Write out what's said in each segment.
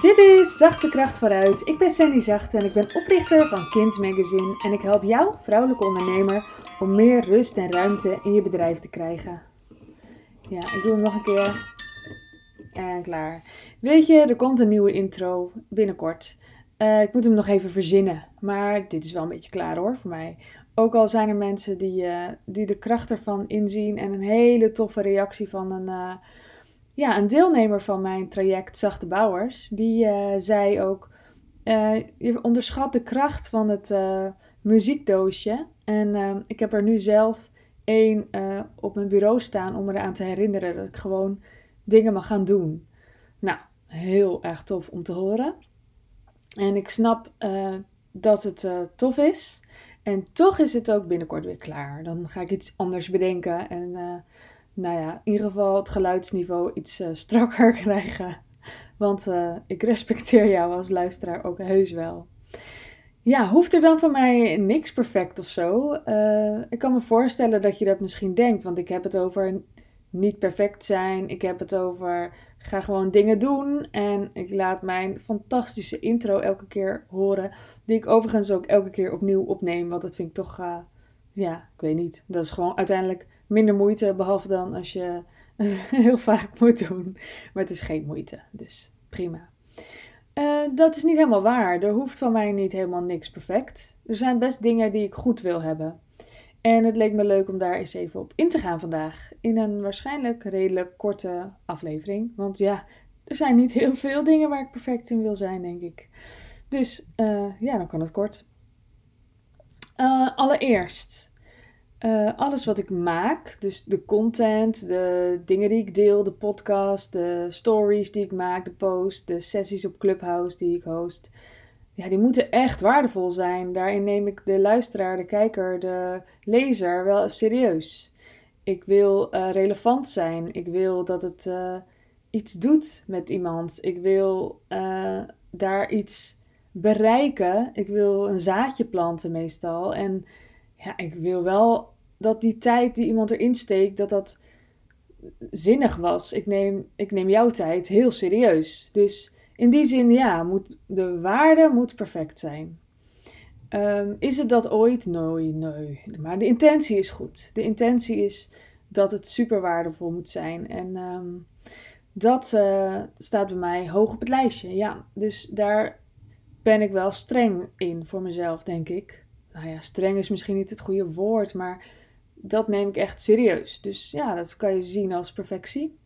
Dit is Zachte Kracht vooruit. Ik ben Sandy Zacht en ik ben oprichter van Kind Magazine en ik help jou, vrouwelijke ondernemer, om meer rust en ruimte in je bedrijf te krijgen. Ja, ik doe hem nog een keer. En klaar. Weet je, er komt een nieuwe intro binnenkort. Uh, ik moet hem nog even verzinnen, maar dit is wel een beetje klaar hoor voor mij. Ook al zijn er mensen die, uh, die de kracht ervan inzien en een hele toffe reactie van een, uh, ja, een deelnemer van mijn traject Zachte Bouwers. Die zei ook, je onderschat de kracht van het muziekdoosje. En ik heb er nu zelf één op mijn bureau staan om eraan te herinneren dat ik gewoon dingen mag gaan doen. Nou, heel erg tof om te horen. En ik snap dat het tof is. En toch is het ook binnenkort weer klaar. Dan ga ik iets anders bedenken. En nou ja, in ieder geval het geluidsniveau iets strakker krijgen. Want ik respecteer jou als luisteraar ook heus wel. Ja, hoeft er dan van mij niks perfect of zo? ik kan me voorstellen dat je dat misschien denkt. Want ik heb het over niet perfect zijn. Ik heb het over ga gewoon dingen doen. En ik laat mijn fantastische intro elke keer horen. Die ik overigens ook elke keer opnieuw opneem. Want dat vind ik toch, ja, ik weet niet. Dat is gewoon uiteindelijk minder moeite. Behalve dan als je het heel vaak moet doen. Maar het is geen moeite. Dus prima. Uh, dat is niet helemaal waar. Er hoeft van mij niet helemaal niks perfect. Er zijn best dingen die ik goed wil hebben. En het leek me leuk om daar eens even op in te gaan vandaag. In een waarschijnlijk redelijk korte aflevering. Want ja, er zijn niet heel veel dingen waar ik perfect in wil zijn, denk ik. Dus uh, ja, dan kan het kort. Uh, allereerst, uh, alles wat ik maak, dus de content, de dingen die ik deel, de podcast, de stories die ik maak, de post, de sessies op Clubhouse die ik host ja, die moeten echt waardevol zijn. Daarin neem ik de luisteraar, de kijker, de lezer wel serieus. Ik wil uh, relevant zijn. Ik wil dat het uh, iets doet met iemand. Ik wil daar iets bereiken. Ik wil een zaadje planten meestal. En ja, ik wil wel dat die tijd die iemand erin steekt, dat dat zinnig was. Ik neem, ik neem jouw tijd heel serieus. Dus in die zin, ja, moet, de waarde moet perfect zijn. Um, is het dat ooit? Nee, nee. Maar de intentie is goed. De intentie is dat het super waardevol moet zijn. En um, dat uh, staat bij mij hoog op het lijstje. Ja, dus daar ben ik wel streng in voor mezelf, denk ik. Nou ja, streng is misschien niet het goede woord, maar dat neem ik echt serieus. Dus ja, dat kan je zien als perfectie.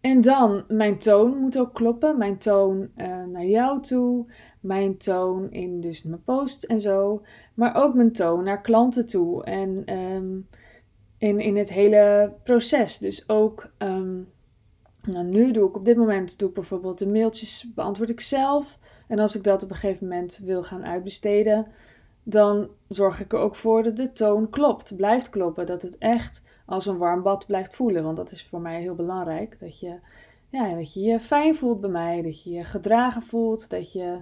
En dan, mijn toon moet ook kloppen. Mijn toon uh, naar jou toe. Mijn toon in dus mijn post en zo. Maar ook mijn toon naar klanten toe. En um, in, in het hele proces. Dus ook, um, nou, nu doe ik op dit moment, doe ik bijvoorbeeld de mailtjes, beantwoord ik zelf. En als ik dat op een gegeven moment wil gaan uitbesteden, dan zorg ik er ook voor dat de toon klopt, blijft kloppen. Dat het echt als een warm bad blijft voelen. Want dat is voor mij heel belangrijk. Dat je, ja, dat je je fijn voelt bij mij. Dat je je gedragen voelt. Dat je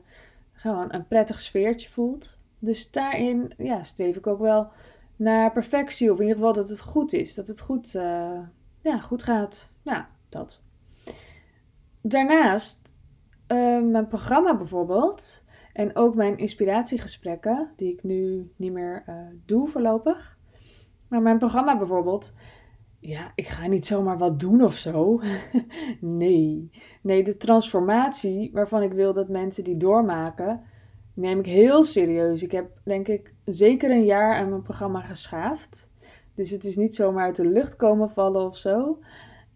gewoon een prettig sfeertje voelt. Dus daarin ja, streef ik ook wel naar perfectie. Of in ieder geval dat het goed is. Dat het goed, uh, ja, goed gaat. Ja, dat. Daarnaast, uh, mijn programma bijvoorbeeld. En ook mijn inspiratiegesprekken, die ik nu niet meer uh, doe voorlopig. Maar mijn programma bijvoorbeeld, ja, ik ga niet zomaar wat doen of zo. nee. Nee, de transformatie waarvan ik wil dat mensen die doormaken, neem ik heel serieus. Ik heb denk ik zeker een jaar aan mijn programma geschaafd. Dus het is niet zomaar uit de lucht komen vallen of zo.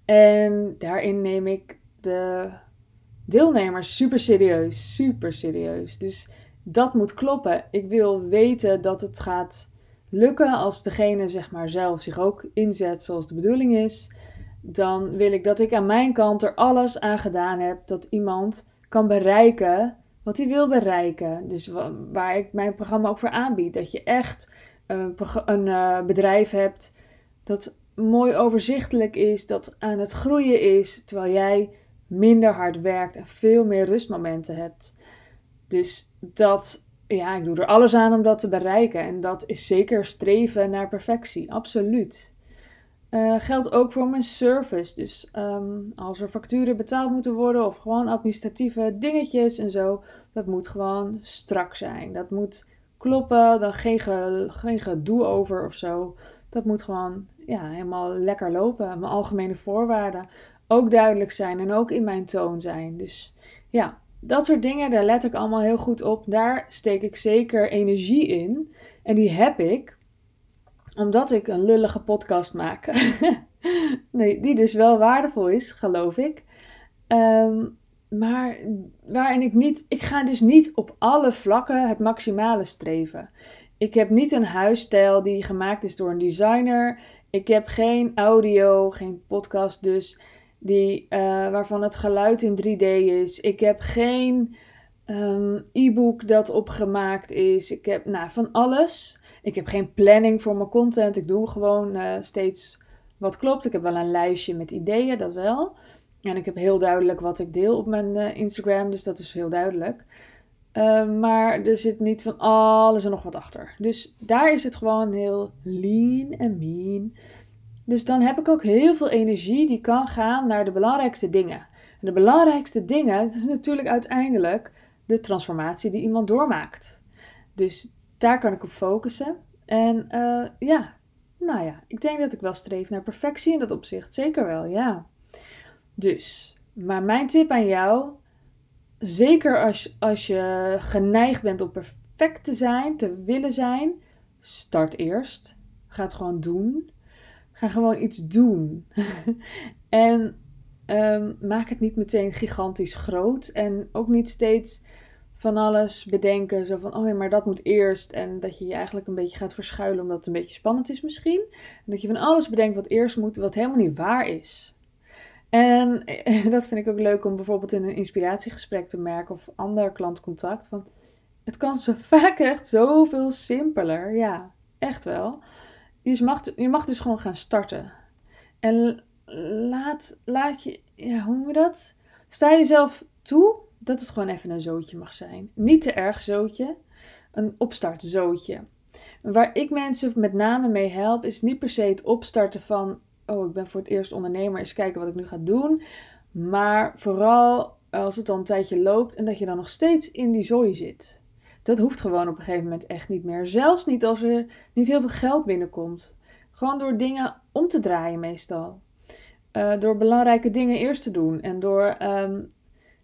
En daarin neem ik de deelnemers super serieus. Super serieus. Dus dat moet kloppen. Ik wil weten dat het gaat lukken als degene zeg maar zelf zich ook inzet zoals de bedoeling is, dan wil ik dat ik aan mijn kant er alles aan gedaan heb dat iemand kan bereiken wat hij wil bereiken. Dus waar ik mijn programma ook voor aanbied. Dat je echt een, een uh, bedrijf hebt dat mooi overzichtelijk is, dat aan het groeien is, terwijl jij minder hard werkt en veel meer rustmomenten hebt. Dus dat ja, ik doe er alles aan om dat te bereiken. En dat is zeker streven naar perfectie, absoluut. Uh, geldt ook voor mijn service. Dus ehm, als er facturen betaald moeten worden of gewoon administratieve dingetjes en zo, dat moet gewoon strak zijn. Dat moet kloppen, dan geen, ge, geen gedoe over of zo. Dat moet gewoon ja, helemaal lekker lopen. Mijn algemene voorwaarden ook duidelijk zijn en ook in mijn toon zijn. Dus ja, dat soort dingen, daar let ik allemaal heel goed op. Daar steek ik zeker energie in. En die heb ik omdat ik een lullige podcast maak. nee, die dus wel waardevol is, geloof ik. Ehm, maar waarin ik niet, ik ga dus niet op alle vlakken het maximale streven. Ik heb niet een huisstijl die gemaakt is door een designer. Ik heb geen audio, geen podcast dus, die, uh, waarvan het geluid in 3D is. Ik heb geen um, e-book dat opgemaakt is. Ik heb nou, van alles. Ik heb geen planning voor mijn content. Ik doe gewoon uh, steeds wat klopt. Ik heb wel een lijstje met ideeën, dat wel. En ik heb heel duidelijk wat ik deel op mijn uh, Instagram, dus dat is heel duidelijk. Uh, maar er zit niet van alles en nog wat achter. Dus daar is het gewoon heel lean en mean. Dus dan heb ik ook heel veel energie die kan gaan naar de belangrijkste dingen. En de belangrijkste dingen, dat is natuurlijk uiteindelijk de transformatie die iemand doormaakt. Dus daar kan ik op focussen. En uh, ja, nou ja, ik denk dat ik wel streef naar perfectie in dat opzicht. Zeker wel, ja. Dus, maar mijn tip aan jou, zeker als, als je geneigd bent om perfect te zijn, te willen zijn, start eerst. Ga het gewoon doen. Gewoon iets doen. en um, maak het niet meteen gigantisch groot. En ook niet steeds van alles bedenken. Zo van, oh ja, maar dat moet eerst. En dat je je eigenlijk een beetje gaat verschuilen omdat het een beetje spannend is misschien. En dat je van alles bedenkt wat eerst moet, wat helemaal niet waar is. En dat vind ik ook leuk om bijvoorbeeld in een inspiratiegesprek te merken of ander klantcontact. Want het kan zo vaak echt zoveel simpeler. Ja, echt wel. Je mag, je mag dus gewoon gaan starten. En laat, laat je, ja, hoe noem je dat? Sta jezelf toe dat het gewoon even een zootje mag zijn. Niet te erg zootje, een opstartzootje. Waar ik mensen met name mee help, is niet per se het opstarten van: oh, ik ben voor het eerst ondernemer, eens kijken wat ik nu ga doen. Maar vooral als het dan een tijdje loopt en dat je dan nog steeds in die zooi zit. Dat hoeft gewoon op een gegeven moment echt niet meer. Zelfs niet als er niet heel veel geld binnenkomt. Gewoon door dingen om te draaien meestal. Uh, door belangrijke dingen eerst te doen en door um,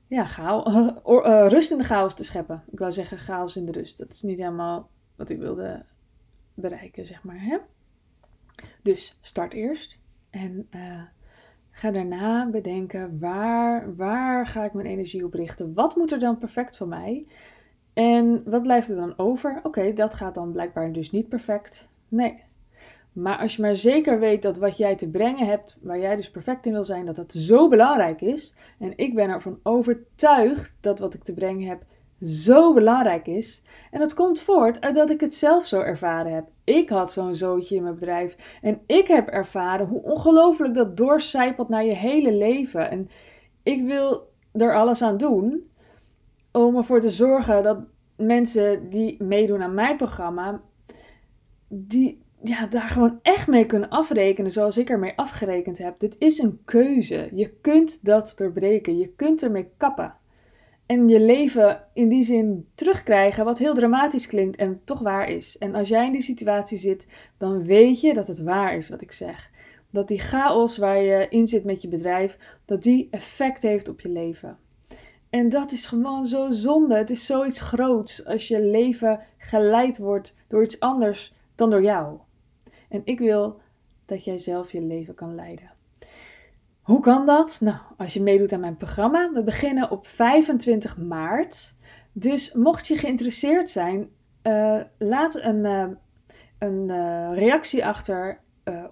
ja, uh, rust in de chaos te scheppen. Ik wou zeggen chaos in de rust. Dat is niet helemaal wat ik wilde bereiken, zeg maar. Hè? Dus start eerst en uh, ga daarna bedenken waar, waar ga ik mijn energie op richten? Wat moet er dan perfect voor mij? En wat blijft er dan over? Oké, dat gaat dan blijkbaar dus niet perfect. Nee, maar als je maar zeker weet dat wat jij te brengen hebt, waar jij dus perfect in wil zijn, dat dat zo belangrijk is. En ik ben ervan overtuigd dat wat ik te brengen heb zo belangrijk is. En dat komt voort uit dat ik het zelf zo ervaren heb. Ik had zo'n zootje in mijn bedrijf. En ik heb ervaren hoe ongelooflijk dat doorcijpelt naar je hele leven. En ik wil er alles aan doen om ervoor te zorgen dat mensen die meedoen aan mijn programma, die ja, daar gewoon echt mee kunnen afrekenen zoals ik ermee afgerekend heb. Dit is een keuze. Je kunt dat doorbreken. Je kunt ermee kappen. En je leven in die zin terugkrijgen, wat heel dramatisch klinkt en toch waar is. En als jij in die situatie zit, dan weet je dat het waar is wat ik zeg. Dat die chaos waar je in zit met je bedrijf, dat die effect heeft op je leven. En dat is gewoon zo zonde. Het is zoiets groots als je leven geleid wordt door iets anders dan door jou. En ik wil dat jij zelf je leven kan leiden. Hoe kan dat? Nou, als je meedoet aan mijn programma. We beginnen op 25 maart. Dus mocht je geïnteresseerd zijn, uh, laat een, uh, een uh, reactie achter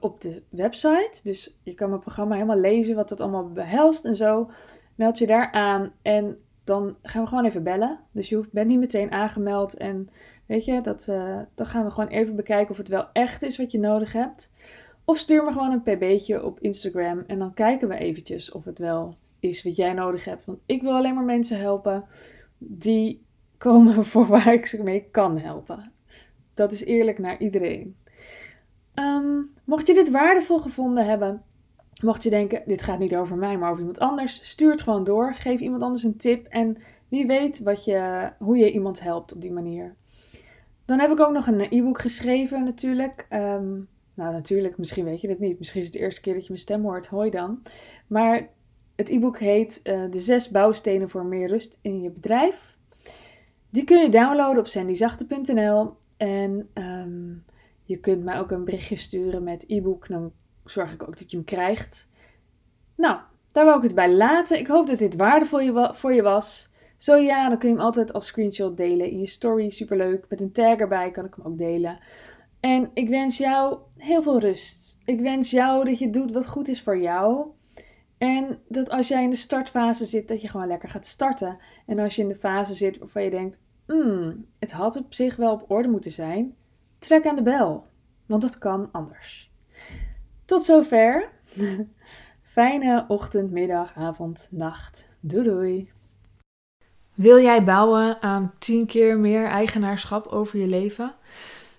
op de website. Dus je kan mijn programma helemaal lezen, wat het allemaal behelst en zo. Meld je daar aan en dan gaan we gewoon even bellen. Dus je bent niet meteen aangemeld en Weet je, dat, uh, dan gaan we gewoon even bekijken of het wel echt is wat je nodig hebt. Of stuur me gewoon een pb'tje op Instagram en dan kijken we eventjes of het wel is wat jij nodig hebt. Want ik wil alleen maar mensen helpen die komen voor waar ik ze mee kan helpen. Dat is eerlijk naar iedereen. Ehm, mocht je dit waardevol gevonden hebben, mocht je denken, dit gaat niet over mij, maar over iemand anders, stuur het gewoon door. Geef iemand anders een tip en wie weet wat je, hoe je iemand helpt op die manier. Dan heb ik ook nog een e-book geschreven natuurlijk. Ehm, nou, natuurlijk, misschien weet je het niet. Misschien is het de eerste keer dat je mijn stem hoort. Hoi dan. Maar het e-book heet uh, De zes bouwstenen voor meer rust in je bedrijf. Die kun je downloaden op sandyzachte.nl. En um, je kunt mij ook een berichtje sturen met e-book. Zorg ik ook dat je hem krijgt. Nou, daar wou ik het bij laten. Ik hoop dat dit waardevol voor je was. Zo ja, dan kun je hem altijd als screenshot delen in je story. Superleuk. Met een tag erbij kan ik hem ook delen. En ik wens jou heel veel rust. Ik wens jou dat je doet wat goed is voor jou. En dat als jij in de startfase zit, dat je gewoon lekker gaat starten. En als je in de fase zit waarvan je denkt, hmm, het had op zich wel op orde moeten zijn, trek aan de bel. Want dat kan anders. Tot zover. Fijne ochtend, middag, avond, nacht. Doei doei. Wil jij bouwen aan 10 keer meer eigenaarschap over je leven?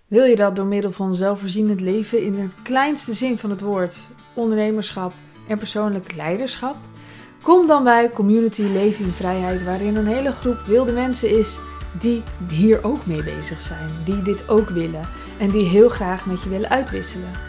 Wil je dat door middel van zelfvoorzienend leven in het kleinste zin van het woord, ondernemerschap en persoonlijk leiderschap? Kom dan bij Community Leven in Vrijheid, waarin een hele groep wilde mensen is die hier ook mee bezig zijn, die dit ook willen en die heel graag met je willen uitwisselen.